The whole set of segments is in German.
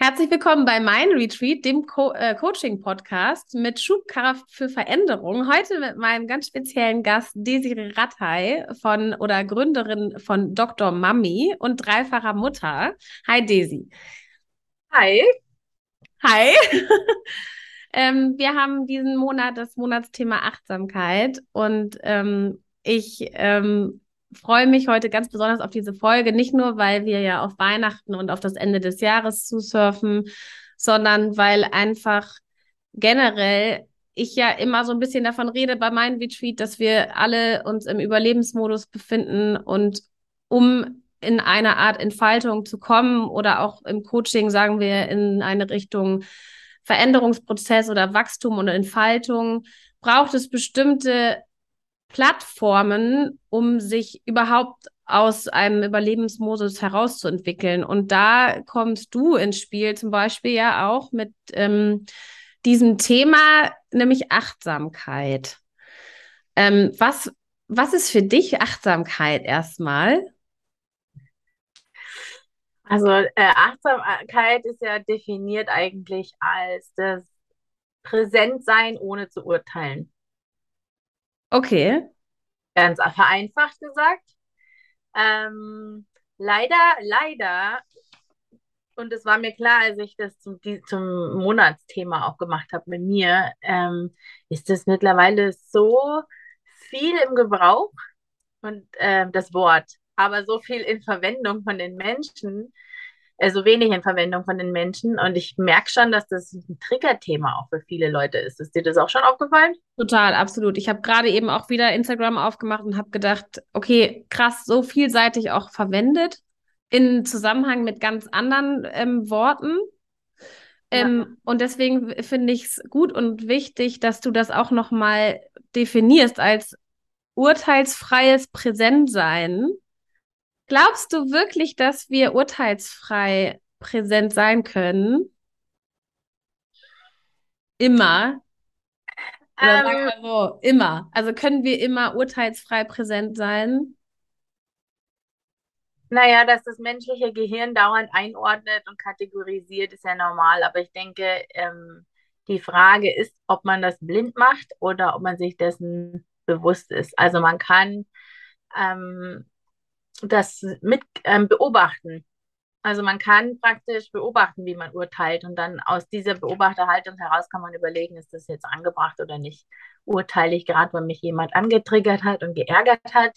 Herzlich willkommen bei Mein Retreat, dem Co äh, Coaching-Podcast mit Schubkraft für Veränderung. Heute mit meinem ganz speziellen Gast Desiree Rattay von oder Gründerin von Dr. Mami und dreifacher Mutter. Hi Desi. Hi. Hi. ähm, wir haben diesen Monat das Monatsthema Achtsamkeit und ähm, ich ähm, freue mich heute ganz besonders auf diese Folge, nicht nur, weil wir ja auf Weihnachten und auf das Ende des Jahres zusurfen, sondern weil einfach generell ich ja immer so ein bisschen davon rede bei meinem Retreat, dass wir alle uns im Überlebensmodus befinden und um in eine Art Entfaltung zu kommen oder auch im Coaching sagen wir in eine Richtung Veränderungsprozess oder Wachstum und Entfaltung, braucht es bestimmte Plattformen, um sich überhaupt aus einem Überlebensmodus herauszuentwickeln. Und da kommst du ins Spiel, zum Beispiel ja auch mit ähm, diesem Thema, nämlich Achtsamkeit. Ähm, was, was ist für dich Achtsamkeit erstmal? Also äh, Achtsamkeit ist ja definiert eigentlich als das Präsentsein ohne zu urteilen. Okay. Ganz vereinfacht gesagt. Ähm, leider, leider, und es war mir klar, als ich das zum, die, zum Monatsthema auch gemacht habe mit mir, ähm, ist das mittlerweile so viel im Gebrauch und äh, das Wort, aber so viel in Verwendung von den Menschen, äh, so wenig in Verwendung von den Menschen. Und ich merke schon, dass das ein Triggerthema auch für viele Leute ist. Ist dir das auch schon aufgefallen? Total, absolut. Ich habe gerade eben auch wieder Instagram aufgemacht und habe gedacht, okay, krass, so vielseitig auch verwendet in Zusammenhang mit ganz anderen ähm, Worten. Ähm, ja. Und deswegen finde ich es gut und wichtig, dass du das auch nochmal definierst als urteilsfreies Präsentsein Glaubst du wirklich, dass wir urteilsfrei präsent sein können? Immer? Oder ähm, sagen wir so, immer. Also können wir immer urteilsfrei präsent sein? Naja, dass das menschliche Gehirn dauernd einordnet und kategorisiert, ist ja normal. Aber ich denke, ähm, die Frage ist, ob man das blind macht oder ob man sich dessen bewusst ist. Also man kann ähm, das mit ähm, beobachten. Also man kann praktisch beobachten, wie man urteilt und dann aus dieser Beobachterhaltung heraus kann man überlegen, ist das jetzt angebracht oder nicht. Urteile ich gerade, weil mich jemand angetriggert hat und geärgert hat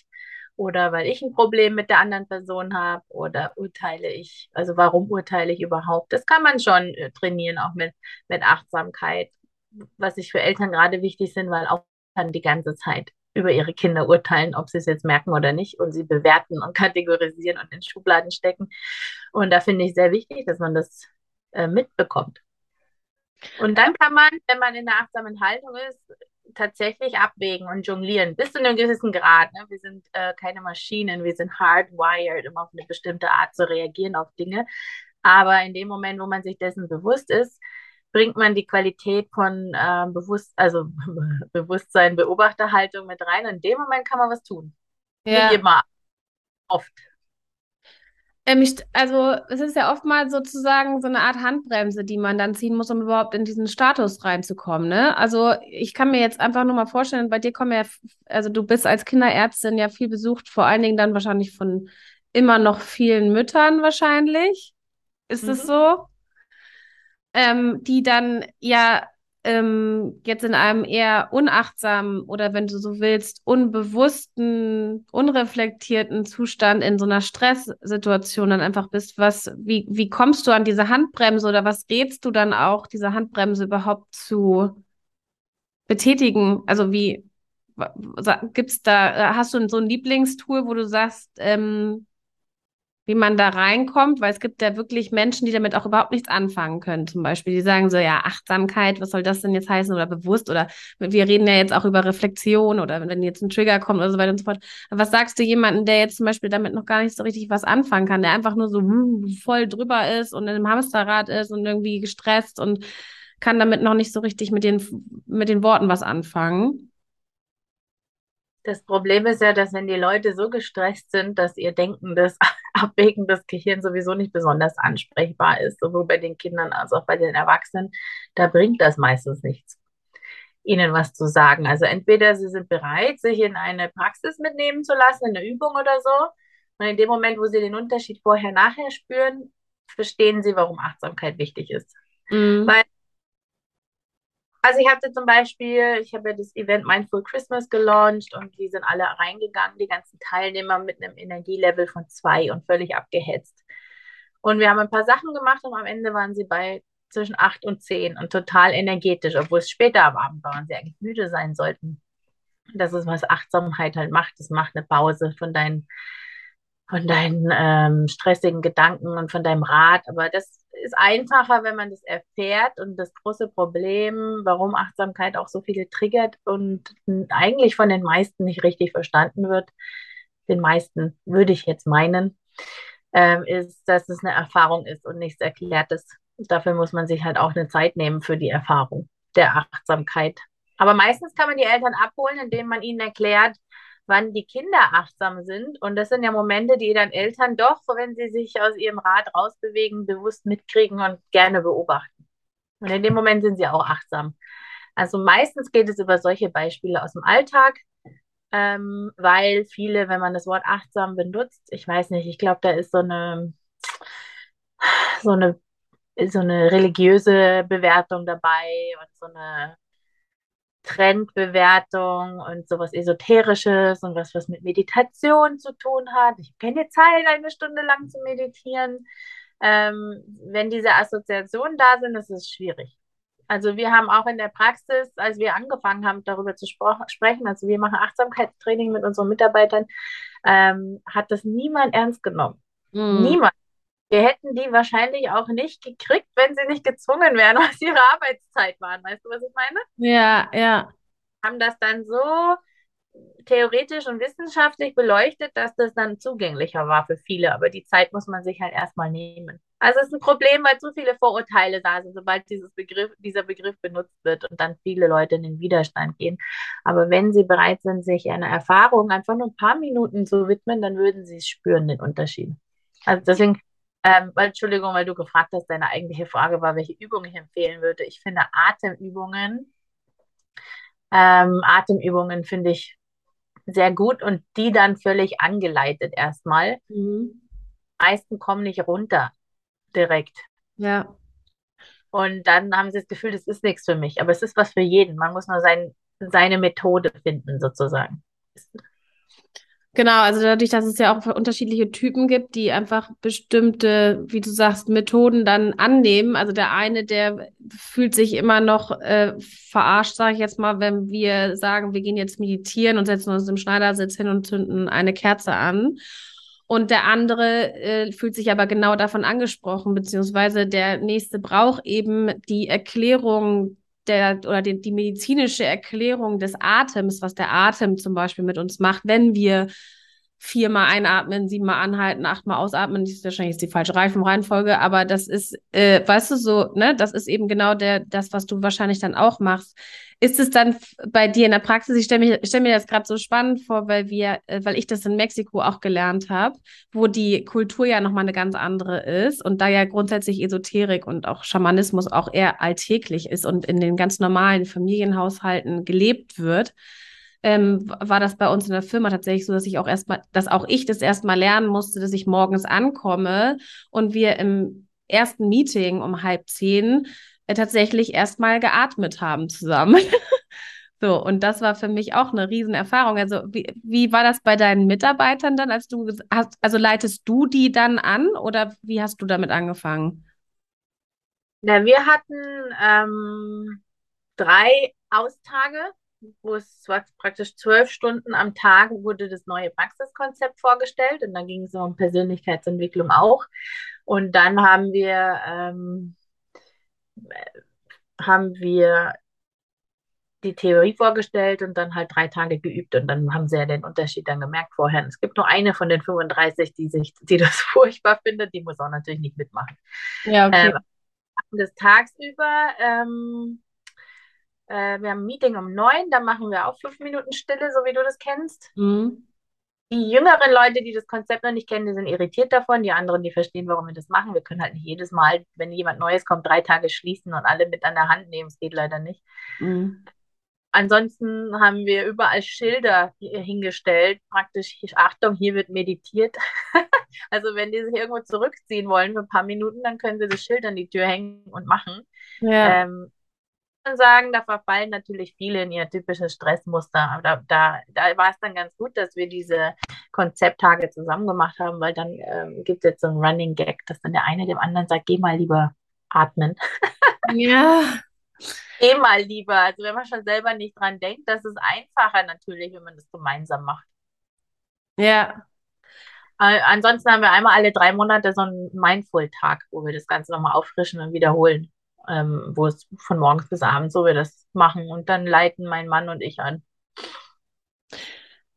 oder weil ich ein Problem mit der anderen Person habe oder urteile ich, also warum urteile ich überhaupt? Das kann man schon äh, trainieren, auch mit, mit Achtsamkeit, was ich für Eltern gerade wichtig sind, weil auch dann die ganze Zeit über ihre Kinder urteilen, ob sie es jetzt merken oder nicht und sie bewerten und kategorisieren und in Schubladen stecken. Und da finde ich sehr wichtig, dass man das äh, mitbekommt. Und dann kann man, wenn man in der achtsamen Haltung ist, tatsächlich abwägen und jonglieren, bis zu einem gewissen Grad. Ne? Wir sind äh, keine Maschinen, wir sind hardwired, um auf eine bestimmte Art zu reagieren auf Dinge. Aber in dem Moment, wo man sich dessen bewusst ist, bringt man die Qualität von äh, Bewusst also Bewusstsein, Beobachterhaltung mit rein. Und in dem Moment kann man was tun. Ja. Nicht immer. Oft. Ähm, ich, also es ist ja oftmals sozusagen so eine Art Handbremse, die man dann ziehen muss, um überhaupt in diesen Status reinzukommen. Ne? Also ich kann mir jetzt einfach nur mal vorstellen, bei dir kommen ja, also du bist als Kinderärztin ja viel besucht, vor allen Dingen dann wahrscheinlich von immer noch vielen Müttern wahrscheinlich. Ist es mhm. so? Ähm, die dann ja ähm, jetzt in einem eher unachtsamen oder wenn du so willst, unbewussten, unreflektierten Zustand in so einer Stresssituation dann einfach bist, was, wie, wie kommst du an diese Handbremse oder was rätst du dann auch, diese Handbremse überhaupt zu betätigen? Also wie gibt's da, hast du so ein Lieblingstool, wo du sagst, ähm, wie man da reinkommt, weil es gibt ja wirklich Menschen, die damit auch überhaupt nichts anfangen können. Zum Beispiel, die sagen so, ja, Achtsamkeit, was soll das denn jetzt heißen oder bewusst oder wir reden ja jetzt auch über Reflexion oder wenn jetzt ein Trigger kommt oder so weiter und so fort. Aber was sagst du jemandem, der jetzt zum Beispiel damit noch gar nicht so richtig was anfangen kann, der einfach nur so voll drüber ist und in einem Hamsterrad ist und irgendwie gestresst und kann damit noch nicht so richtig mit den, mit den Worten was anfangen? Das Problem ist ja, dass wenn die Leute so gestresst sind, dass ihr Denken, das Abwägen des Gehirns sowieso nicht besonders ansprechbar ist, sowohl bei den Kindern als auch bei den Erwachsenen, da bringt das meistens nichts, ihnen was zu sagen. Also entweder sie sind bereit, sich in eine Praxis mitnehmen zu lassen, in eine Übung oder so. Und in dem Moment, wo sie den Unterschied vorher-nachher spüren, verstehen sie, warum Achtsamkeit wichtig ist. Mhm. Weil also ich hatte zum Beispiel, ich habe ja das Event Mindful Christmas gelauncht und die sind alle reingegangen, die ganzen Teilnehmer mit einem Energielevel von zwei und völlig abgehetzt. Und wir haben ein paar Sachen gemacht und am Ende waren sie bei zwischen acht und zehn und total energetisch, obwohl es später am Abend war und sie eigentlich müde sein sollten. Das ist, was Achtsamkeit halt macht. Es macht eine Pause von deinen, von deinen ähm, stressigen Gedanken und von deinem Rat. Aber das ist einfacher, wenn man das erfährt. Und das große Problem, warum Achtsamkeit auch so viele triggert und eigentlich von den meisten nicht richtig verstanden wird, den meisten würde ich jetzt meinen, ähm, ist, dass es eine Erfahrung ist und nichts Erklärtes. Dafür muss man sich halt auch eine Zeit nehmen für die Erfahrung der Achtsamkeit. Aber meistens kann man die Eltern abholen, indem man ihnen erklärt, wann die Kinder achtsam sind. Und das sind ja Momente, die dann Eltern doch, wenn sie sich aus ihrem Rad rausbewegen, bewusst mitkriegen und gerne beobachten. Und in dem Moment sind sie auch achtsam. Also meistens geht es über solche Beispiele aus dem Alltag, ähm, weil viele, wenn man das Wort achtsam benutzt, ich weiß nicht, ich glaube, da ist so eine, so eine, so eine religiöse Bewertung dabei und so eine Trendbewertung und sowas Esoterisches und was, was mit Meditation zu tun hat. Ich habe keine Zeit, eine Stunde lang zu meditieren. Ähm, wenn diese Assoziationen da sind, ist es schwierig. Also wir haben auch in der Praxis, als wir angefangen haben, darüber zu sprechen, also wir machen Achtsamkeitstraining mit unseren Mitarbeitern, ähm, hat das niemand ernst genommen. Mhm. Niemand. Wir hätten die wahrscheinlich auch nicht gekriegt, wenn sie nicht gezwungen wären, was ihre Arbeitszeit waren. Weißt du, was ich meine? Ja, ja. Haben das dann so theoretisch und wissenschaftlich beleuchtet, dass das dann zugänglicher war für viele. Aber die Zeit muss man sich halt erstmal nehmen. Also es ist ein Problem, weil zu viele Vorurteile da sind, sobald dieses Begriff, dieser Begriff benutzt wird und dann viele Leute in den Widerstand gehen. Aber wenn sie bereit sind, sich einer Erfahrung einfach nur ein paar Minuten zu widmen, dann würden sie es spüren, den Unterschied. Also deswegen ähm, weil, Entschuldigung, weil du gefragt hast, deine eigentliche Frage war, welche Übungen ich empfehlen würde. Ich finde Atemübungen, ähm, Atemübungen finde ich sehr gut und die dann völlig angeleitet erstmal. Mhm. Die meisten kommen nicht runter direkt. Ja. Und dann haben sie das Gefühl, das ist nichts für mich. Aber es ist was für jeden. Man muss nur sein, seine Methode finden, sozusagen. Genau, also dadurch, dass es ja auch unterschiedliche Typen gibt, die einfach bestimmte, wie du sagst, Methoden dann annehmen. Also der eine, der fühlt sich immer noch äh, verarscht, sage ich jetzt mal, wenn wir sagen, wir gehen jetzt meditieren und setzen uns im Schneidersitz hin und zünden eine Kerze an. Und der andere äh, fühlt sich aber genau davon angesprochen, beziehungsweise der nächste braucht eben die Erklärung der oder die, die medizinische Erklärung des Atems, was der Atem zum Beispiel mit uns macht, wenn wir viermal einatmen, siebenmal anhalten, achtmal ausatmen. Das ist wahrscheinlich die falsche Reifenreihenfolge, aber das ist, äh, weißt du, so, ne, das ist eben genau der, das, was du wahrscheinlich dann auch machst. Ist es dann bei dir in der Praxis? Ich stelle stell mir das gerade so spannend vor, weil wir, äh, weil ich das in Mexiko auch gelernt habe, wo die Kultur ja nochmal eine ganz andere ist und da ja grundsätzlich Esoterik und auch Schamanismus auch eher alltäglich ist und in den ganz normalen Familienhaushalten gelebt wird ähm, war das bei uns in der Firma tatsächlich so, dass ich auch erstmal, dass auch ich das erstmal lernen musste, dass ich morgens ankomme und wir im ersten Meeting um halb zehn äh, tatsächlich erstmal geatmet haben zusammen. so, und das war für mich auch eine Riesenerfahrung. Also, wie, wie war das bei deinen Mitarbeitern dann, als du hast, also leitest du die dann an oder wie hast du damit angefangen? Na, wir hatten ähm, drei Austage wo es war praktisch zwölf Stunden am Tag wurde das neue Praxiskonzept vorgestellt und dann ging es um Persönlichkeitsentwicklung auch. Und dann haben wir ähm, haben wir die Theorie vorgestellt und dann halt drei Tage geübt und dann haben sie ja den Unterschied dann gemerkt vorher. Es gibt nur eine von den 35, die sich, die das furchtbar findet, die muss auch natürlich nicht mitmachen. Ja, okay. Ähm, des Tagsüber ähm, äh, wir haben ein Meeting um neun, da machen wir auch fünf Minuten Stille, so wie du das kennst. Mhm. Die jüngeren Leute, die das Konzept noch nicht kennen, die sind irritiert davon. Die anderen, die verstehen, warum wir das machen. Wir können halt nicht jedes Mal, wenn jemand Neues kommt, drei Tage schließen und alle mit an der Hand nehmen. Es geht leider nicht. Mhm. Ansonsten haben wir überall Schilder hingestellt. Praktisch, Achtung, hier wird meditiert. also wenn die sich irgendwo zurückziehen wollen für ein paar Minuten, dann können sie das Schild an die Tür hängen und machen. Ja. Ähm, sagen, da verfallen natürlich viele in ihr typisches Stressmuster. Aber da, da, da war es dann ganz gut, dass wir diese Konzepttage zusammen gemacht haben, weil dann ähm, gibt es jetzt so ein Running Gag, dass dann der eine dem anderen sagt, geh mal lieber atmen. Ja. geh mal lieber. Also wenn man schon selber nicht dran denkt, das ist einfacher natürlich, wenn man das gemeinsam macht. Ja. Äh, ansonsten haben wir einmal alle drei Monate so einen Mindful-Tag, wo wir das Ganze nochmal auffrischen und wiederholen ähm, wo es von morgens bis abends so wir das machen und dann leiten mein Mann und ich an.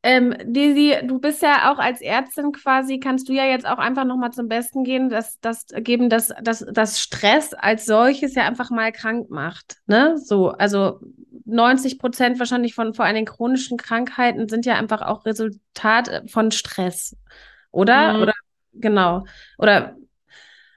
Ähm, Desi, du bist ja auch als Ärztin quasi, kannst du ja jetzt auch einfach nochmal zum Besten gehen, dass das geben, dass, dass, dass Stress als solches ja einfach mal krank macht. Ne? So, also 90 Prozent wahrscheinlich von vor allem chronischen Krankheiten sind ja einfach auch Resultat von Stress. Oder? Mhm. Oder genau. Oder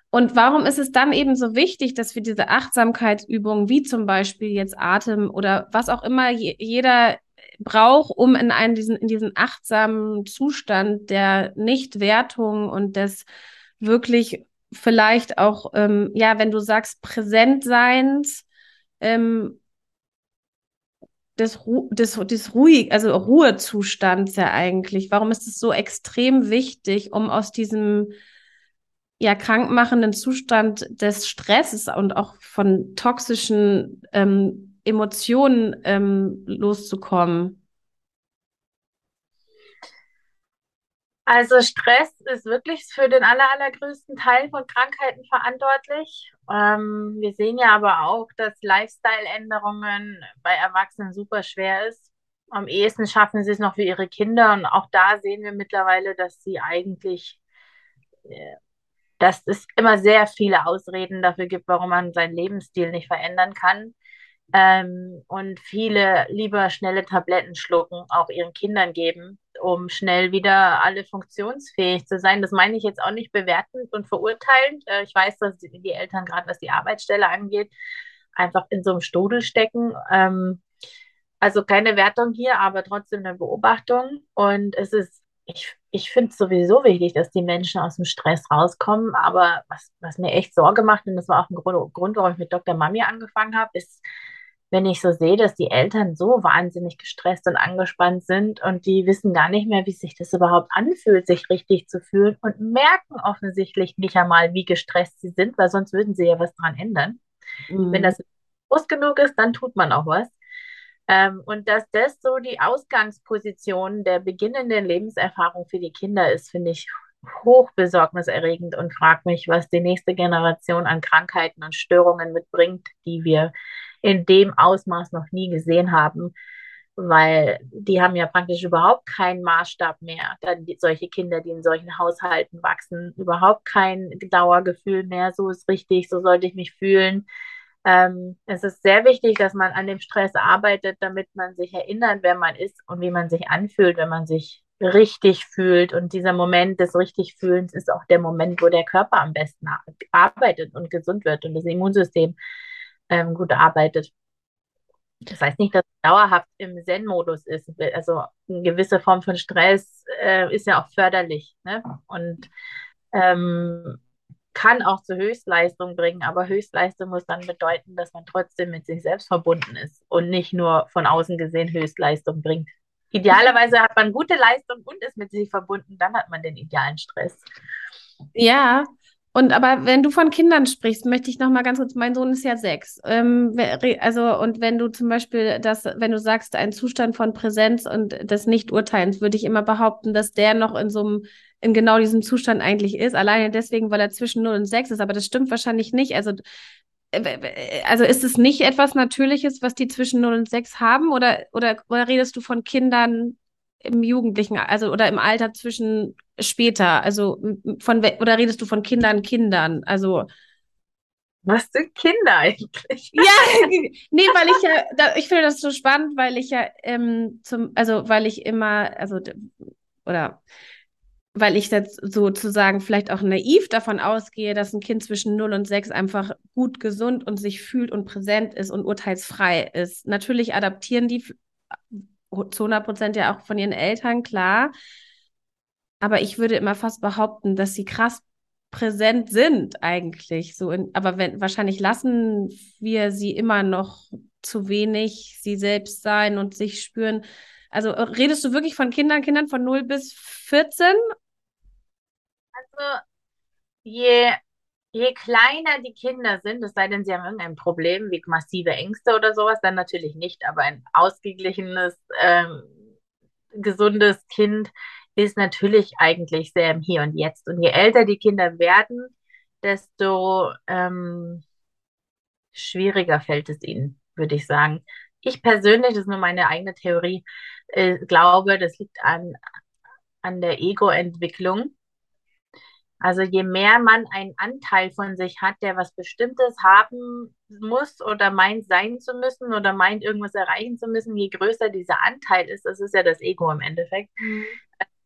und warum ist es dann eben so wichtig, dass wir diese Achtsamkeitsübungen, wie zum Beispiel jetzt Atem oder was auch immer je, jeder braucht, um in einen diesen, in diesen achtsamen Zustand der Nichtwertung und des wirklich vielleicht auch, ähm, ja, wenn du sagst, Präsentseins, ähm, des, Ru des, des ruhig, also Ruhezustands ja eigentlich. Warum ist es so extrem wichtig, um aus diesem ja krankmachenden Zustand des Stresses und auch von toxischen ähm, Emotionen ähm, loszukommen? Also Stress ist wirklich für den aller, allergrößten Teil von Krankheiten verantwortlich. Ähm, wir sehen ja aber auch, dass Lifestyle-Änderungen bei Erwachsenen super schwer ist. Am ehesten schaffen sie es noch für ihre Kinder und auch da sehen wir mittlerweile, dass sie eigentlich äh, dass es immer sehr viele Ausreden dafür gibt, warum man seinen Lebensstil nicht verändern kann. Ähm, und viele lieber schnelle Tabletten schlucken, auch ihren Kindern geben, um schnell wieder alle funktionsfähig zu sein. Das meine ich jetzt auch nicht bewertend und verurteilend. Äh, ich weiß, dass die, Eltern gerade, was die Arbeitsstelle angeht, einfach in so einem Strudel stecken. Ähm, also keine Wertung hier, aber trotzdem eine Beobachtung. Und es ist ich, ich finde es sowieso wichtig, dass die Menschen aus dem Stress rauskommen. Aber was, was mir echt Sorge macht, und das war auch ein Grund, Grund warum ich mit Dr. Mami angefangen habe, ist, wenn ich so sehe, dass die Eltern so wahnsinnig gestresst und angespannt sind und die wissen gar nicht mehr, wie sich das überhaupt anfühlt, sich richtig zu fühlen und merken offensichtlich nicht einmal, wie gestresst sie sind, weil sonst würden sie ja was dran ändern. Mhm. Wenn das groß genug ist, dann tut man auch was. Ähm, und dass das so die Ausgangsposition der beginnenden Lebenserfahrung für die Kinder ist, finde ich hoch besorgniserregend und frage mich, was die nächste Generation an Krankheiten und Störungen mitbringt, die wir in dem Ausmaß noch nie gesehen haben, weil die haben ja praktisch überhaupt keinen Maßstab mehr. Dann die, solche Kinder, die in solchen Haushalten wachsen, überhaupt kein Dauergefühl mehr, so ist richtig, so sollte ich mich fühlen. Ähm, es ist sehr wichtig, dass man an dem Stress arbeitet, damit man sich erinnert, wer man ist und wie man sich anfühlt, wenn man sich richtig fühlt. Und dieser Moment des richtig Fühlens ist auch der Moment, wo der Körper am besten arbeitet und gesund wird und das Immunsystem ähm, gut arbeitet. Das heißt nicht, dass es dauerhaft im Zen-Modus ist. Also eine gewisse Form von Stress äh, ist ja auch förderlich. Ne? Und ähm, kann auch zur Höchstleistung bringen, aber Höchstleistung muss dann bedeuten, dass man trotzdem mit sich selbst verbunden ist und nicht nur von außen gesehen Höchstleistung bringt. Idealerweise hat man gute Leistung und ist mit sich verbunden, dann hat man den idealen Stress. Ja, und aber wenn du von Kindern sprichst, möchte ich noch mal ganz kurz, mein Sohn ist ja sechs. Ähm, also, und wenn du zum Beispiel das, wenn du sagst, ein Zustand von Präsenz und des Nicht-Urteilens, würde ich immer behaupten, dass der noch in so einem in genau diesem Zustand eigentlich ist. Alleine deswegen, weil er zwischen 0 und 6 ist. Aber das stimmt wahrscheinlich nicht. Also, äh, also ist es nicht etwas Natürliches, was die zwischen 0 und 6 haben? Oder, oder, oder redest du von Kindern im Jugendlichen, also oder im Alter zwischen später? Also von oder redest du von Kindern, Kindern? Also Was sind Kinder eigentlich? Ja, nee, weil ich ja, da, ich finde das so spannend, weil ich ja ähm, zum, also weil ich immer, also oder weil ich jetzt sozusagen vielleicht auch naiv davon ausgehe, dass ein Kind zwischen 0 und 6 einfach gut gesund und sich fühlt und präsent ist und urteilsfrei ist. Natürlich adaptieren die zu 100 Prozent ja auch von ihren Eltern, klar. Aber ich würde immer fast behaupten, dass sie krass präsent sind eigentlich. So in, aber wenn, wahrscheinlich lassen wir sie immer noch zu wenig sie selbst sein und sich spüren. Also redest du wirklich von Kindern, Kindern von 0 bis 14 also je, je kleiner die Kinder sind, es sei denn, sie haben irgendein Problem wie massive Ängste oder sowas, dann natürlich nicht. Aber ein ausgeglichenes, ähm, gesundes Kind ist natürlich eigentlich sehr im Hier und Jetzt. Und je älter die Kinder werden, desto ähm, schwieriger fällt es ihnen, würde ich sagen. Ich persönlich, das ist nur meine eigene Theorie, äh, glaube, das liegt an, an der Ego-Entwicklung also je mehr man einen Anteil von sich hat, der was Bestimmtes haben muss oder meint sein zu müssen oder meint irgendwas erreichen zu müssen, je größer dieser Anteil ist, das ist ja das Ego im Endeffekt, mhm.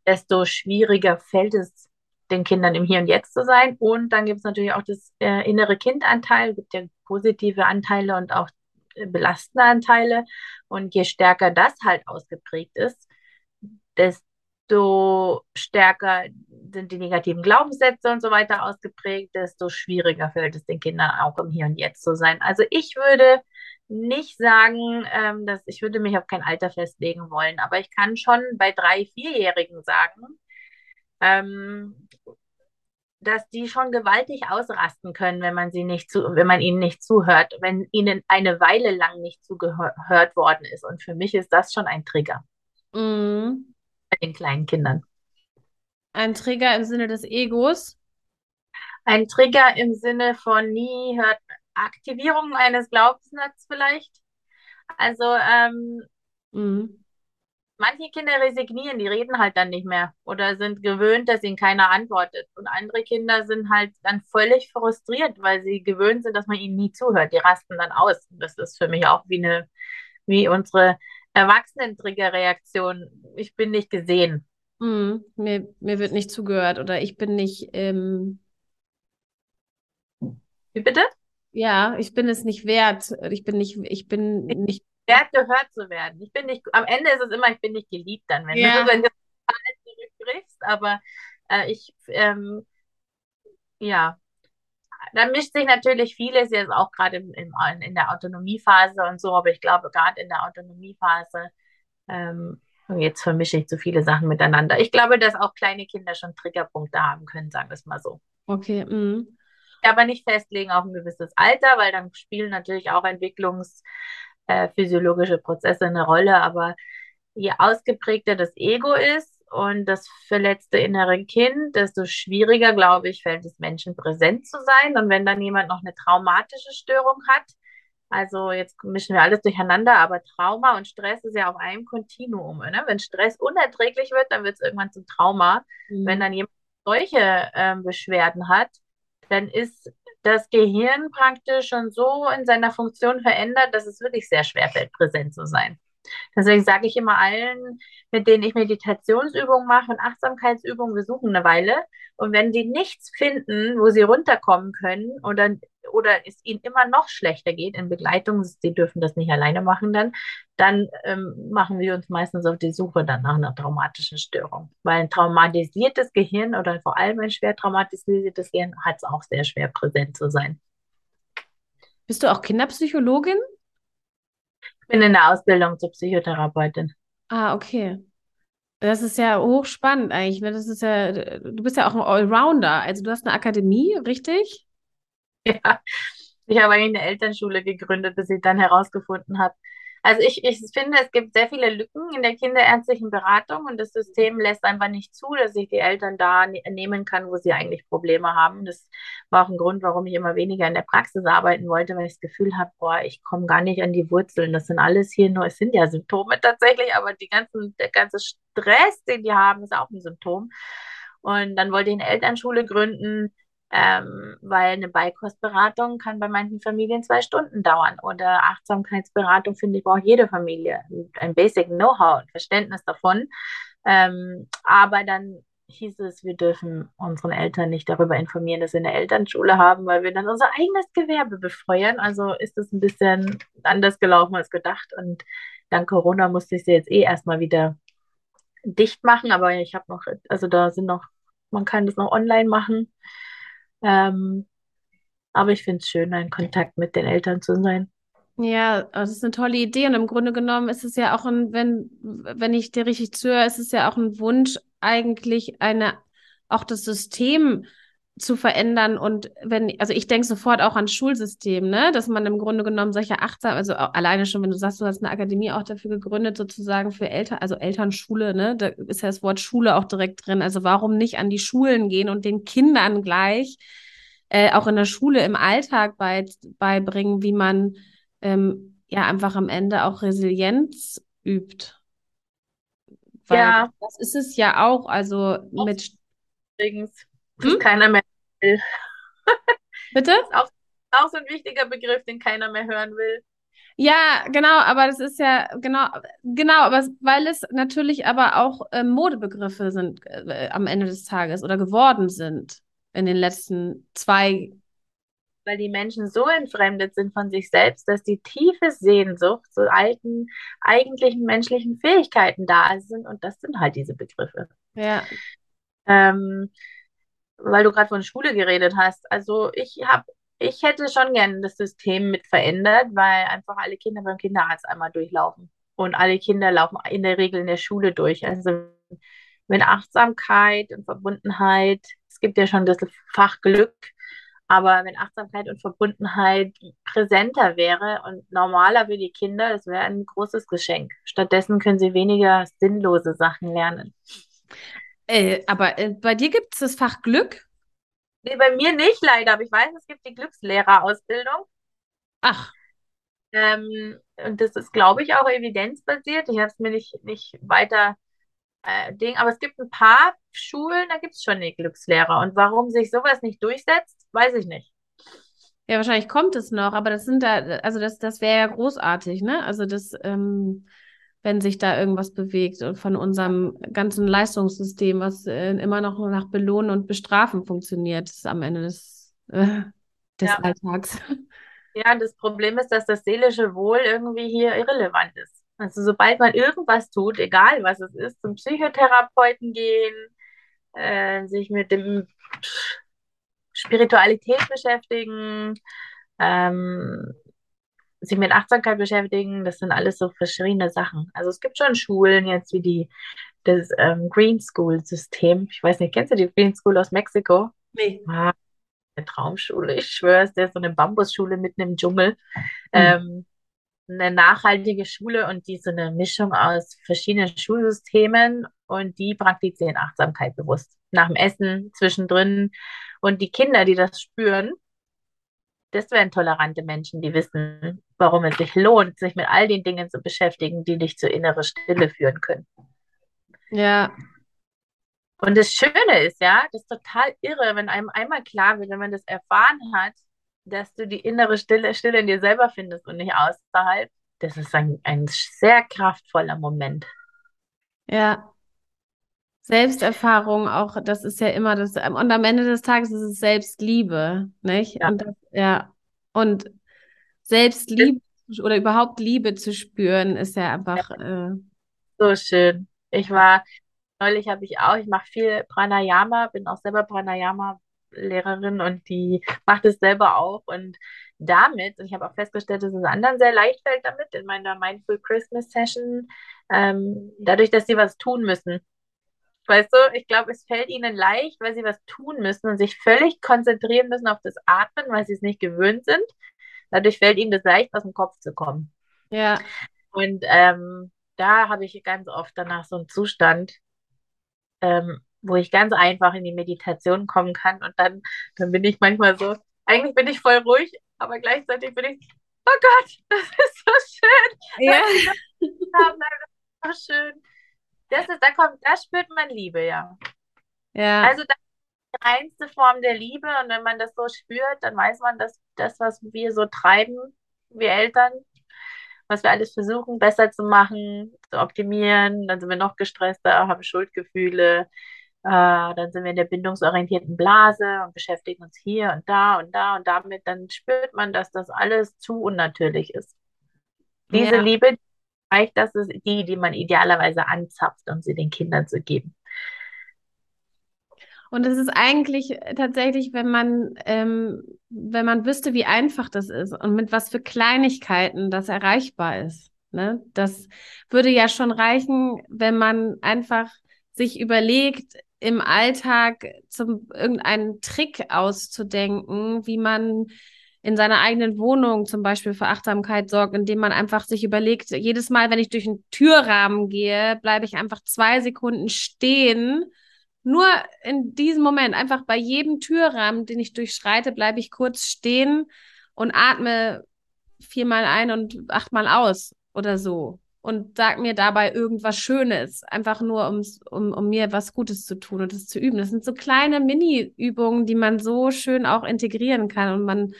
desto schwieriger fällt es den Kindern im Hier und Jetzt zu sein. Und dann gibt es natürlich auch das äh, innere Kindanteil, gibt ja positive Anteile und auch äh, belastende Anteile. Und je stärker das halt ausgeprägt ist, desto desto stärker sind die negativen Glaubenssätze und so weiter ausgeprägt, desto schwieriger fällt es den Kindern auch im Hier und Jetzt zu sein. Also ich würde nicht sagen, ähm, dass ich würde mich auf kein Alter festlegen wollen, aber ich kann schon bei drei, vierjährigen sagen, ähm, dass die schon gewaltig ausrasten können, wenn man sie nicht zu, wenn man ihnen nicht zuhört, wenn ihnen eine Weile lang nicht zugehört worden ist. Und für mich ist das schon ein Trigger. Mhm bei den kleinen Kindern. Ein Trigger im Sinne des Egos? Ein Trigger im Sinne von nie hört Aktivierung eines Glaubensnetzes vielleicht. Also ähm, mhm. manche Kinder resignieren, die reden halt dann nicht mehr oder sind gewöhnt, dass ihnen keiner antwortet. Und andere Kinder sind halt dann völlig frustriert, weil sie gewöhnt sind, dass man ihnen nie zuhört. Die rasten dann aus. Das ist für mich auch wie eine, wie unsere Erwachsenen-Trigger-Reaktion. Ich bin nicht gesehen. Mm, mir, mir wird nicht zugehört oder ich bin nicht. Ähm... Wie bitte? Ja, ich bin es nicht wert. Ich bin nicht, ich bin nicht wert, gehört zu werden. Ich bin nicht, am Ende ist es immer, ich bin nicht geliebt dann, wenn ja. du, wenn du zurückbrichst, aber äh, ich, ähm, ja, da mischt sich natürlich vieles jetzt auch gerade in, in der Autonomiephase und so, aber ich glaube, gerade in der Autonomiephase, ähm, jetzt vermische ich zu viele Sachen miteinander. Ich glaube, dass auch kleine Kinder schon Triggerpunkte haben können, sagen wir es mal so. Okay. Mm. Aber nicht festlegen auf ein gewisses Alter, weil dann spielen natürlich auch entwicklungsphysiologische äh, Prozesse eine Rolle, aber je ausgeprägter das Ego ist, und das verletzte innere Kind, desto schwieriger, glaube ich, fällt es Menschen präsent zu sein. Und wenn dann jemand noch eine traumatische Störung hat, also jetzt mischen wir alles durcheinander, aber Trauma und Stress ist ja auf einem Kontinuum. Ne? Wenn Stress unerträglich wird, dann wird es irgendwann zum Trauma. Mhm. Wenn dann jemand solche äh, Beschwerden hat, dann ist das Gehirn praktisch schon so in seiner Funktion verändert, dass es wirklich sehr schwer fällt, präsent zu sein. Deswegen sage ich immer allen, mit denen ich Meditationsübungen mache und Achtsamkeitsübungen, wir suchen eine Weile. Und wenn die nichts finden, wo sie runterkommen können oder, oder es ihnen immer noch schlechter geht in Begleitung, sie dürfen das nicht alleine machen dann, dann ähm, machen wir uns meistens auf die Suche dann nach einer traumatischen Störung. Weil ein traumatisiertes Gehirn oder vor allem ein schwer traumatisiertes Gehirn hat es auch sehr schwer präsent zu sein. Bist du auch Kinderpsychologin? Bin in der Ausbildung zur Psychotherapeutin. Ah, okay. Das ist ja hochspannend eigentlich. Ne? Das ist ja, du bist ja auch ein Allrounder. Also du hast eine Akademie, richtig? Ja, ich habe eigentlich eine Elternschule gegründet, bis ich dann herausgefunden habe, also ich, ich finde, es gibt sehr viele Lücken in der kinderärztlichen Beratung und das System lässt einfach nicht zu, dass ich die Eltern da ne nehmen kann, wo sie eigentlich Probleme haben. Das war auch ein Grund, warum ich immer weniger in der Praxis arbeiten wollte, weil ich das Gefühl habe, boah, ich komme gar nicht an die Wurzeln. Das sind alles hier nur, es sind ja Symptome tatsächlich, aber die ganzen, der ganze Stress, den die haben, ist auch ein Symptom. Und dann wollte ich eine Elternschule gründen, Ähm, weil eine Beikostberatung kann bei manchen Familien zwei Stunden dauern. Oder Achtsamkeitsberatung, finde ich, braucht jede Familie. Ein Basic Know-how, ein Verständnis davon. Ähm, aber dann hieß es, wir dürfen unseren Eltern nicht darüber informieren, dass wir eine Elternschule haben, weil wir dann unser eigenes Gewerbe befeuern. Also ist es ein bisschen anders gelaufen als gedacht. Und dank Corona musste ich sie jetzt eh erstmal wieder dicht machen. Aber ich habe noch, also da sind noch, man kann das noch online machen. Ähm, aber ich finde es schön, in Kontakt mit den Eltern zu sein. Ja, das ist eine tolle Idee. Und im Grunde genommen ist es ja auch ein, wenn, wenn ich dir richtig zuhöre, ist es ja auch ein Wunsch, eigentlich eine, auch das System zu verändern. Und wenn, also ich denke sofort auch an Schulsystem, ne, dass man im Grunde genommen solche achtsam, also alleine schon, wenn du sagst, du hast eine Akademie auch dafür gegründet, sozusagen für Eltern, also Elternschule, ne, da ist ja das Wort Schule auch direkt drin. Also warum nicht an die Schulen gehen und den Kindern gleich äh, auch in der Schule im Alltag bei, beibringen, wie man ähm, ja einfach am Ende auch Resilienz übt. Weil Ja, das ist es ja auch, also mit, übrigens, hm? keiner mehr will. Bitte? Ist auch, auch so ein wichtiger Begriff, den keiner mehr hören will. Ja, genau, aber das ist ja, genau, genau, aber weil es natürlich aber auch ähm, Modebegriffe sind äh, am Ende des Tages oder geworden sind in den letzten zwei. weil die Menschen so entfremdet sind von sich selbst, dass die tiefe Sehnsucht zu alten, eigentlichen menschlichen Fähigkeiten da sind. Und das sind halt diese Begriffe. Ja, Ähm, weil du gerade von Schule geredet hast. Also ich habe, ich hätte schon gerne das System mit verändert, weil einfach alle Kinder beim Kinderarzt einmal durchlaufen. Und alle Kinder laufen in der Regel in der Schule durch. Also wenn Achtsamkeit und Verbundenheit, es gibt ja schon das Fach Glück, aber wenn Achtsamkeit und Verbundenheit präsenter wäre und normaler für die Kinder, das wäre ein großes Geschenk. Stattdessen können sie weniger sinnlose Sachen lernen. Äh, aber äh, bei dir gibt es das Fach Glück? Nee, bei mir nicht leider, aber ich weiß, es gibt die Glückslehrerausbildung. Ach, Ähm, und das ist, glaube ich, auch evidenzbasiert. Ich habe es mir nicht, nicht weiter äh, Ding, aber es gibt ein paar Schulen, da gibt es schon die Glückslehrer. Und warum sich sowas nicht durchsetzt, weiß ich nicht. ja, wahrscheinlich kommt es noch, aber das sind da, also das, das wäre ja großartig, ne? Also das, ähm, wenn sich da irgendwas bewegt und von unserem ganzen Leistungssystem, was äh, immer noch nach Belohnen und Bestrafen funktioniert, ist am Ende des, äh, des Ja. Alltags. Ja, das Problem ist, dass das seelische Wohl irgendwie hier irrelevant ist. Also sobald man irgendwas tut, egal was es ist, zum Psychotherapeuten gehen, äh, sich mit dem Spiritualität beschäftigen, ähm, sich mit Achtsamkeit beschäftigen, das sind alles so verschiedene Sachen. Also es gibt schon Schulen jetzt wie die, das ähm, Green School System. Ich weiß nicht, kennst du die Green School aus Mexiko? Nee. Ah, eine Traumschule, ich schwöre, der ist so eine Bambusschule mitten im Dschungel. Hm. Ähm, eine nachhaltige Schule und die ist so eine Mischung aus verschiedenen Schulsystemen und die praktizieren Achtsamkeit bewusst. Nach dem Essen, zwischendrin. Und die Kinder, die das spüren, das wären tolerante Menschen, die wissen, warum es sich lohnt, sich mit all den Dingen zu beschäftigen, die dich zur inneren Stille führen können. Ja, Und das Schöne ist ja, das ist total irre, wenn einem einmal klar wird, wenn man das erfahren hat, dass du die innere Stille, Stille in dir selber findest und nicht außerhalb. Das ist ein, ein sehr kraftvoller Moment. ja. Selbsterfahrung auch, das ist ja immer das, und am Ende des Tages ist es Selbstliebe, nicht? Ja, Und das, ja, und Selbstliebe oder überhaupt Liebe zu spüren, ist ja einfach, äh, so schön. Ich war, neulich habe ich auch, ich mache viel Pranayama, bin auch selber Pranayama-Lehrerin und die macht es selber auch. Und damit, und ich habe auch festgestellt, dass es anderen sehr leicht fällt damit, in meiner Mindful Christmas Session, ähm, dadurch, dass sie was tun müssen. Weißt du, ich glaube, es fällt ihnen leicht, weil sie was tun müssen und sich völlig konzentrieren müssen auf das Atmen, weil sie es nicht gewöhnt sind. Dadurch fällt ihnen das leicht, aus dem Kopf zu kommen. ja, Und ähm, da habe ich ganz oft danach so einen Zustand, ähm, wo ich ganz einfach in die Meditation kommen kann. Und dann, dann bin ich manchmal so, eigentlich bin ich voll ruhig, aber gleichzeitig bin ich, oh Gott, das ist so schön, ja, das ist so schön. Das ist, da kommt, da spürt man Liebe, ja. ja, Also da die reinste Form der Liebe. Und wenn man das so spürt, dann weiß man, dass das, was wir so treiben, wir Eltern, was wir alles versuchen, besser zu machen, zu optimieren, dann sind wir noch gestresster, haben Schuldgefühle, äh, dann sind wir in der bindungsorientierten Blase und beschäftigen uns hier und da und da und damit, dann spürt man, dass das alles zu unnatürlich ist. Diese Ja. Liebe, reicht, das ist die, die man idealerweise anzapft, um sie den Kindern zu geben. Und es ist eigentlich tatsächlich, wenn man, ähm, wenn man wüsste, wie einfach das ist und mit was für Kleinigkeiten das erreichbar ist. Ne? Das würde ja schon reichen, wenn man einfach sich überlegt, im Alltag zum irgendeinen Trick auszudenken, wie man in seiner eigenen Wohnung zum Beispiel für Achtsamkeit sorgt, indem man einfach sich überlegt, jedes Mal, wenn ich durch einen Türrahmen gehe, bleibe ich einfach zwei Sekunden stehen nur in diesem Moment, einfach bei jedem Türrahmen, den ich durchschreite, bleibe ich kurz stehen und atme viermal ein und achtmal aus oder so. Und sag mir dabei irgendwas Schönes, einfach nur ums, um, um mir was Gutes zu tun und das zu üben. Das sind so kleine Mini-Übungen, die man so schön auch integrieren kann und man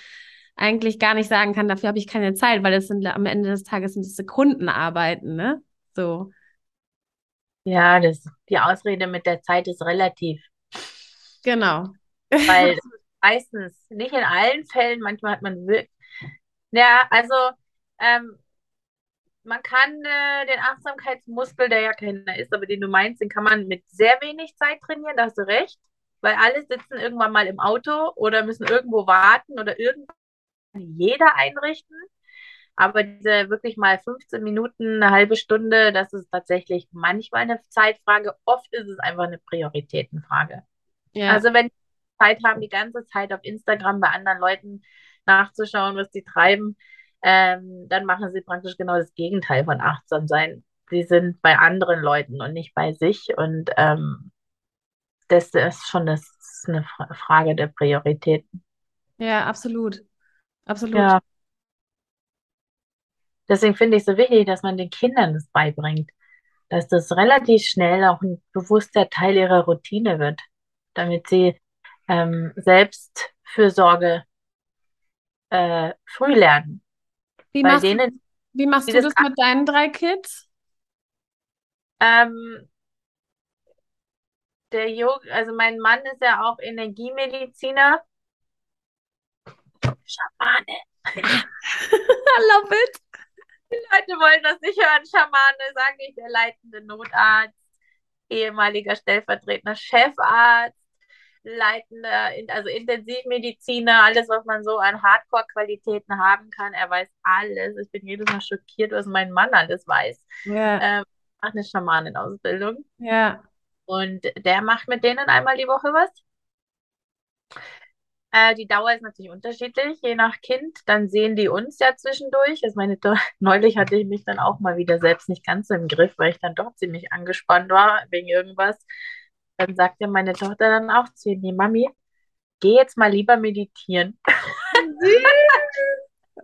eigentlich gar nicht sagen kann, dafür habe ich keine Zeit, weil es sind am Ende des Tages sind es Sekundenarbeiten, ne? So. Ja, das, die Ausrede mit der Zeit ist relativ, Genau. weil meistens, nicht in allen Fällen, manchmal hat man wirklich, ja, also ähm, man kann äh, den Achtsamkeitsmuskel, der ja keiner ist, aber den du meinst, den kann man mit sehr wenig Zeit trainieren, da hast du recht, weil alle sitzen irgendwann mal im Auto oder müssen irgendwo warten oder irgendwann jeder einrichten. Aber diese wirklich mal 15 Minuten, eine halbe Stunde, das ist tatsächlich manchmal eine Zeitfrage. Oft ist es einfach eine Prioritätenfrage. Ja. Also wenn die Zeit haben, die ganze Zeit auf Instagram bei anderen Leuten nachzuschauen, was die treiben, ähm, dann machen sie praktisch genau das Gegenteil von achtsam sein. Sie sind bei anderen Leuten und nicht bei sich. Und ähm, das ist schon das ist eine Fra Frage der Prioritäten. Ja, absolut. Absolut. Ja, deswegen finde ich es so wichtig, dass man den Kindern das beibringt, dass das relativ schnell auch ein bewusster Teil ihrer Routine wird, damit sie ähm, Selbstfürsorge äh, früh lernen. Wie Bei machst du, denen, wie machst du das das mit deinen drei Kids? ähm, der Yoga, also mein Mann ist ja auch Energiemediziner, Schamane. I love it. Die Leute wollen das nicht hören. Schamane, sage ich, der leitende Notarzt, ehemaliger stellvertretender Chefarzt, leitender, also Intensivmediziner, alles, was man so an Hardcore-Qualitäten haben kann. Er weiß alles. Ich bin jedes Mal schockiert, was mein Mann alles weiß. Ja, Ähm, macht eine Schamanenausbildung. ja. Und der macht mit denen einmal die Woche was. Äh, die Dauer ist natürlich unterschiedlich, je nach Kind. Dann sehen die uns ja zwischendurch. Also meine neulich hatte ich mich dann auch mal wieder selbst nicht ganz so im Griff, weil ich dann doch ziemlich angespannt war wegen irgendwas. Dann sagte meine Tochter dann auch zu ihm, Mami, geh jetzt mal lieber meditieren,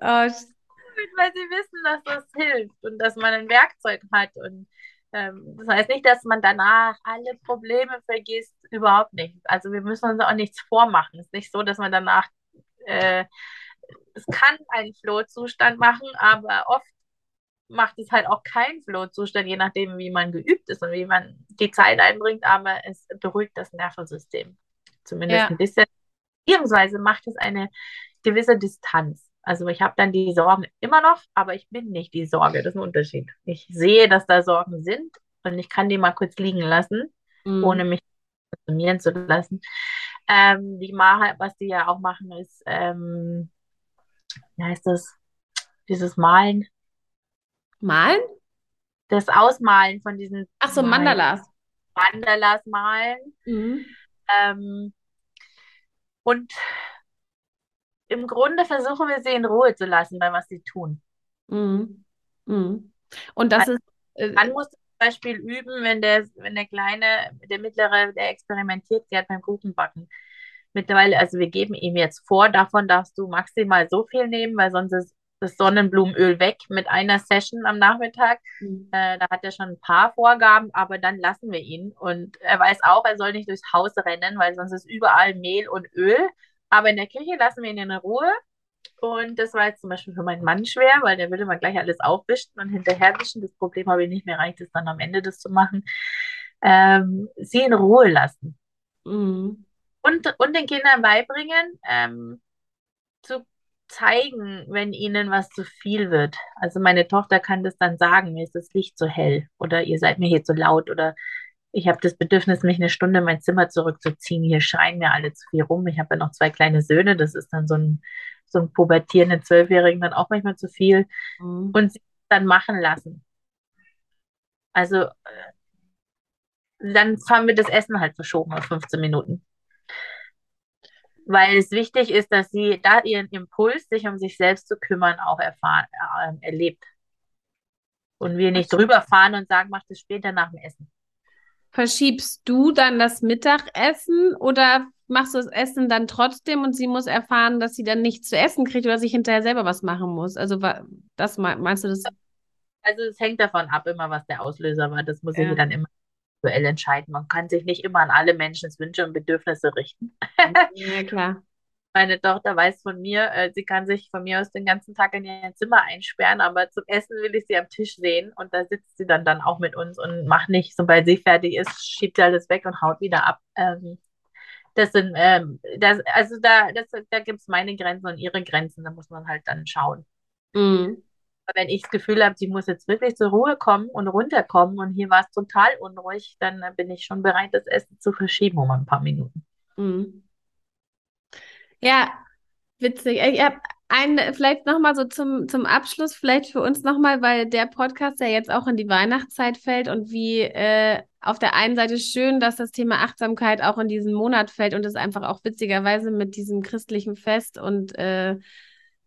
Oh, weil sie wissen, dass das hilft und dass man ein Werkzeug hat. Und das heißt nicht, dass man danach alle Probleme vergisst, überhaupt nicht. Also wir müssen uns auch nichts vormachen. Es ist nicht so, dass man danach, äh, es kann einen Flow-Zustand machen, aber oft macht es halt auch keinen Flow-Zustand, je nachdem, wie man geübt ist und wie man die Zeit einbringt, aber es beruhigt das Nervensystem. Zumindest ja, ein bisschen. Beziehungsweise macht es eine gewisse Distanz. Also ich habe dann die Sorgen immer noch, aber ich bin nicht die Sorge. Das ist ein Unterschied. Ich sehe, dass da Sorgen sind und ich kann die mal kurz liegen lassen, ohne mm. mich konsumieren zu lassen. Ähm, die Maha, was die ja auch machen, ist, ähm, wie heißt das? Dieses Malen, Malen? das Ausmalen von diesen Ach so, Malen, Mandalas. Mandalas malen. Mhm. Ähm, und im Grunde versuchen wir sie in Ruhe zu lassen bei was sie tun. Mhm. Mhm. Und das ist, Man äh, muss zum Beispiel üben, wenn der, wenn der Kleine, der Mittlere, der experimentiert, der hat beim Kuchenbacken. Mittlerweile, also wir geben ihm jetzt vor, davon darfst du maximal so viel nehmen, weil sonst ist das Sonnenblumenöl weg mit einer Session am Nachmittag. Mhm. Äh, da hat er schon ein paar Vorgaben, aber dann lassen wir ihn. Und er weiß auch, er soll nicht durchs Haus rennen, weil sonst ist überall Mehl und Öl. Aber in der Küche lassen wir ihn in Ruhe. Und das war jetzt zum Beispiel für meinen Mann schwer, weil der will immer gleich alles aufwischen und hinterherwischen. Das Problem habe ich nicht mehr, reicht es dann am Ende das zu machen. Ähm, sie in Ruhe lassen. Mhm. Und, und den Kindern beibringen, ähm, zu zeigen, wenn ihnen was zu viel wird. Also meine Tochter kann das dann sagen, mir ist das Licht zu hell oder ihr seid mir hier zu laut oder ich habe das Bedürfnis, mich eine Stunde in mein Zimmer zurückzuziehen. Hier schreien mir alle zu viel rum. Ich habe ja noch zwei kleine Söhne, das ist dann so ein, so ein pubertierenden Zwölfjährigen dann auch manchmal zu viel. Mhm. Und sie dann machen lassen. Also äh, dann haben wir das Essen halt verschoben auf 15 Minuten weil es wichtig ist, dass sie da ihren Impuls, sich um sich selbst zu kümmern, auch erfahren, äh, erlebt. Und wir nicht drüber fahren und sagen, mach das später nach dem Essen. Verschiebst du dann das Mittagessen oder machst du das Essen dann trotzdem und sie muss erfahren, dass sie dann nichts zu essen kriegt oder sich hinterher selber was machen muss? Also das meinst du das? Also es hängt davon ab, immer was der Auslöser war. Das muss ja. ich dann immer individuell entscheiden. Man kann sich nicht immer an alle Menschens Wünsche und Bedürfnisse richten. ja, klar. Meine Tochter weiß von mir, äh, sie kann sich von mir aus den ganzen Tag in ihr Zimmer einsperren, aber zum Essen will ich sie am Tisch sehen und da sitzt sie dann, dann auch mit uns und macht nicht, sobald sie fertig ist, schiebt sie alles weg und haut wieder ab. Ähm, das sind, ähm, das, also da, das, da gibt es meine Grenzen und ihre Grenzen, da muss man halt dann schauen. Mhm wenn ich das Gefühl habe, sie muss jetzt wirklich zur Ruhe kommen und runterkommen und hier war es total unruhig, dann bin ich schon bereit, das Essen zu verschieben um ein paar Minuten. Mhm. Ja, witzig. Ich habe ein, vielleicht nochmal so zum, zum Abschluss, vielleicht für uns nochmal, weil der Podcast ja jetzt auch in die Weihnachtszeit fällt und wie äh, auf der einen Seite schön, dass das Thema Achtsamkeit auch in diesen Monat fällt und es einfach auch witzigerweise mit diesem christlichen Fest und äh,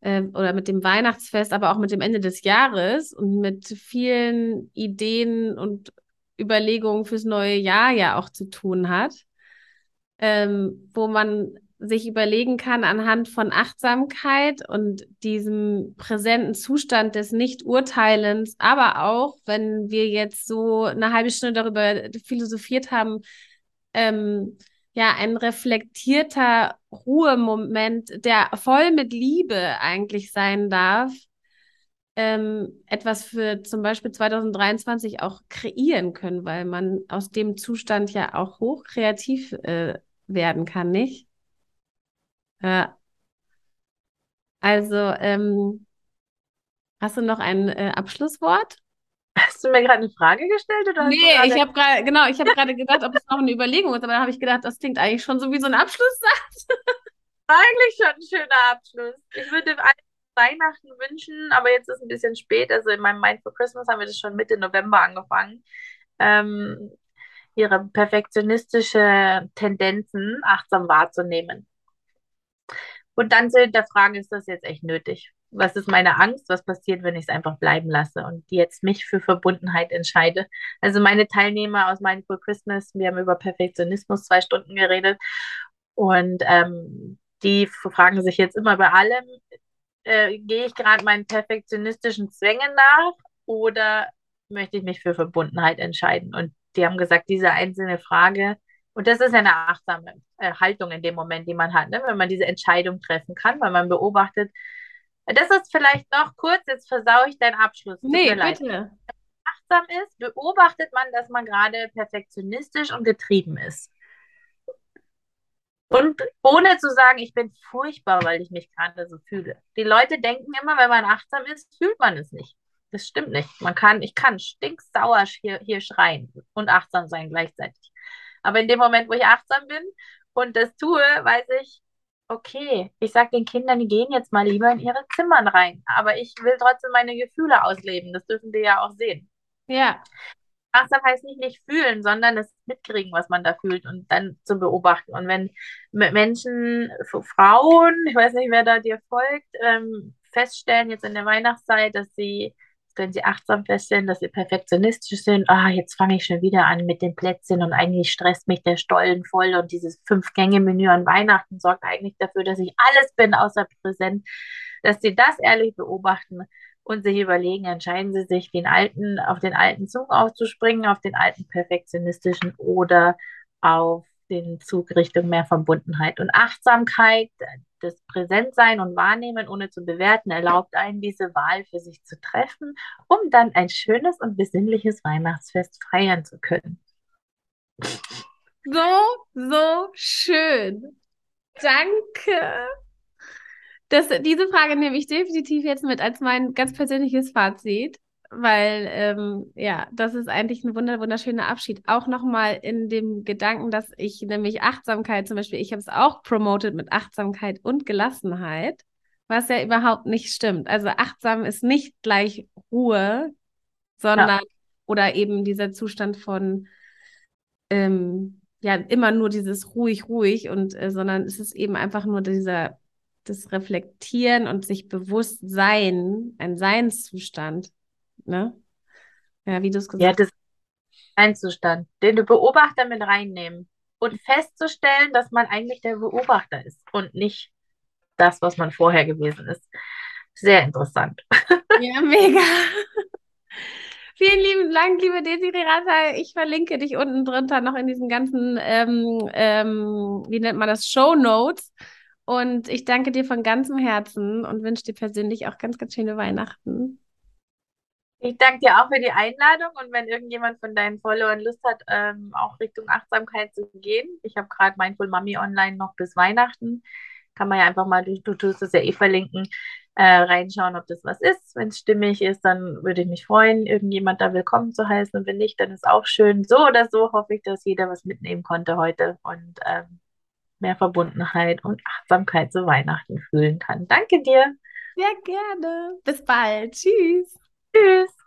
äh, oder mit dem Weihnachtsfest, aber auch mit dem Ende des Jahres und mit vielen Ideen und Überlegungen fürs neue Jahr ja auch zu tun hat, ähm, wo man sich überlegen kann anhand von Achtsamkeit und diesem präsenten Zustand des Nicht-Urteilens, aber auch, wenn wir jetzt so eine halbe Stunde darüber philosophiert haben, ähm, ja, ein reflektierter Ruhemoment, der voll mit Liebe eigentlich sein darf, ähm, etwas für zum Beispiel 2023 auch kreieren können, weil man aus dem Zustand ja auch hochkreativ äh, werden kann, nicht? Ja. Also, ähm, hast du noch ein äh, Abschlusswort? Hast du mir gerade eine Frage gestellt? Oder nee, ich habe gerade, genau, ich habe gerade gedacht, ob es noch eine Überlegung ist, aber dann habe ich gedacht, das klingt eigentlich schon so wie so ein Abschlusssatz. eigentlich schon ein schöner Abschluss. Ich würde Weihnachten wünschen, aber jetzt ist ein bisschen spät. Also in meinem Mind for Christmas haben wir das schon Mitte November angefangen. Ähm, ihre perfektionistische Tendenzen achtsam wahrzunehmen. Und dann zu hinterfragen, ist das jetzt echt nötig? was ist meine Angst, was passiert, wenn ich es einfach bleiben lasse und jetzt mich für Verbundenheit entscheide. Also meine Teilnehmer aus Mindful Christmas, wir haben über Perfektionismus zwei Stunden geredet und ähm, die fragen sich jetzt immer bei allem, äh, gehe ich gerade meinen perfektionistischen Zwängen nach oder möchte ich mich für Verbundenheit entscheiden? Und die haben gesagt, diese einzelne Frage, und das ist eine achtsame äh, Haltung in dem Moment, die man hat, ne? wenn man diese Entscheidung treffen kann, weil man beobachtet, das ist vielleicht noch kurz, jetzt versaue ich deinen Abschluss. Nee, bitte. Achtsam ist, beobachtet man, dass man gerade perfektionistisch und getrieben ist. Und ohne zu sagen, ich bin furchtbar, weil ich mich gerade so fühle. Die Leute denken immer, wenn man achtsam ist, fühlt man es nicht. Das stimmt nicht. Man kann, ich kann stinksauer hier, hier schreien und achtsam sein gleichzeitig. Aber in dem Moment, wo ich achtsam bin und das tue, weiß ich, okay, ich sage den Kindern, die gehen jetzt mal lieber in ihre Zimmern rein. Aber ich will trotzdem meine Gefühle ausleben. Das dürfen die ja auch sehen. Ja. Achtsam heißt nicht nicht fühlen, sondern das mitkriegen, was man da fühlt und dann zu beobachten. Und wenn Menschen, Frauen, ich weiß nicht, wer da dir folgt, ähm, feststellen jetzt in der Weihnachtszeit, dass sie wenn sie achtsam feststellen, dass sie perfektionistisch sind, ah, jetzt fange ich schon wieder an mit den Plätzchen und eigentlich stresst mich der Stollen voll und dieses Fünf-Gänge-Menü an Weihnachten sorgt eigentlich dafür, dass ich alles bin außer präsent, dass sie das ehrlich beobachten und sich überlegen, entscheiden sie sich, den alten, auf den alten Zug aufzuspringen, auf den alten perfektionistischen oder auf den Zug Richtung mehr Verbundenheit und Achtsamkeit, das Präsentsein und Wahrnehmen, ohne zu bewerten, erlaubt einen, diese Wahl für sich zu treffen, um dann ein schönes und besinnliches Weihnachtsfest feiern zu können. So, so schön. Danke. Das, diese Frage nehme ich definitiv jetzt mit als mein ganz persönliches Fazit weil ähm, ja, das ist eigentlich ein wunder wunderschöner Abschied. Auch nochmal in dem Gedanken, dass ich nämlich Achtsamkeit zum Beispiel, ich habe es auch promoted mit Achtsamkeit und Gelassenheit, was ja überhaupt nicht stimmt. Also achtsam ist nicht gleich Ruhe, sondern ja. oder eben dieser Zustand von ähm, ja immer nur dieses ruhig, ruhig und äh, sondern es ist eben einfach nur dieser das Reflektieren und sich bewusst sein, ein Seinszustand Ne? Ja, wie du es gesagt hast. Ja, das ist ein Zustand, den du Beobachter mit reinnehmen und festzustellen, dass man eigentlich der Beobachter ist und nicht das, was man vorher gewesen ist. Sehr interessant. Ja, mega. Vielen lieben Dank, liebe Desiree Ratter. Ich verlinke dich unten drunter noch in diesen ganzen, ähm, ähm, wie nennt man das, Show Notes. Und ich danke dir von ganzem Herzen und wünsche dir persönlich auch ganz, ganz schöne Weihnachten. Ich danke dir auch für die Einladung und wenn irgendjemand von deinen Followern Lust hat, ähm, auch Richtung Achtsamkeit zu gehen. Ich habe gerade Mindful Mami online noch bis Weihnachten. Kann man ja einfach mal, du, du tust es ja eh verlinken, äh, reinschauen, ob das was ist. Wenn es stimmig ist, dann würde ich mich freuen, irgendjemand da willkommen zu heißen. Und wenn nicht, dann ist auch schön. So oder so hoffe ich, dass jeder was mitnehmen konnte heute und ähm, mehr Verbundenheit und Achtsamkeit zu Weihnachten fühlen kann. Danke dir. Sehr gerne. Bis bald. Tschüss. Tschüss.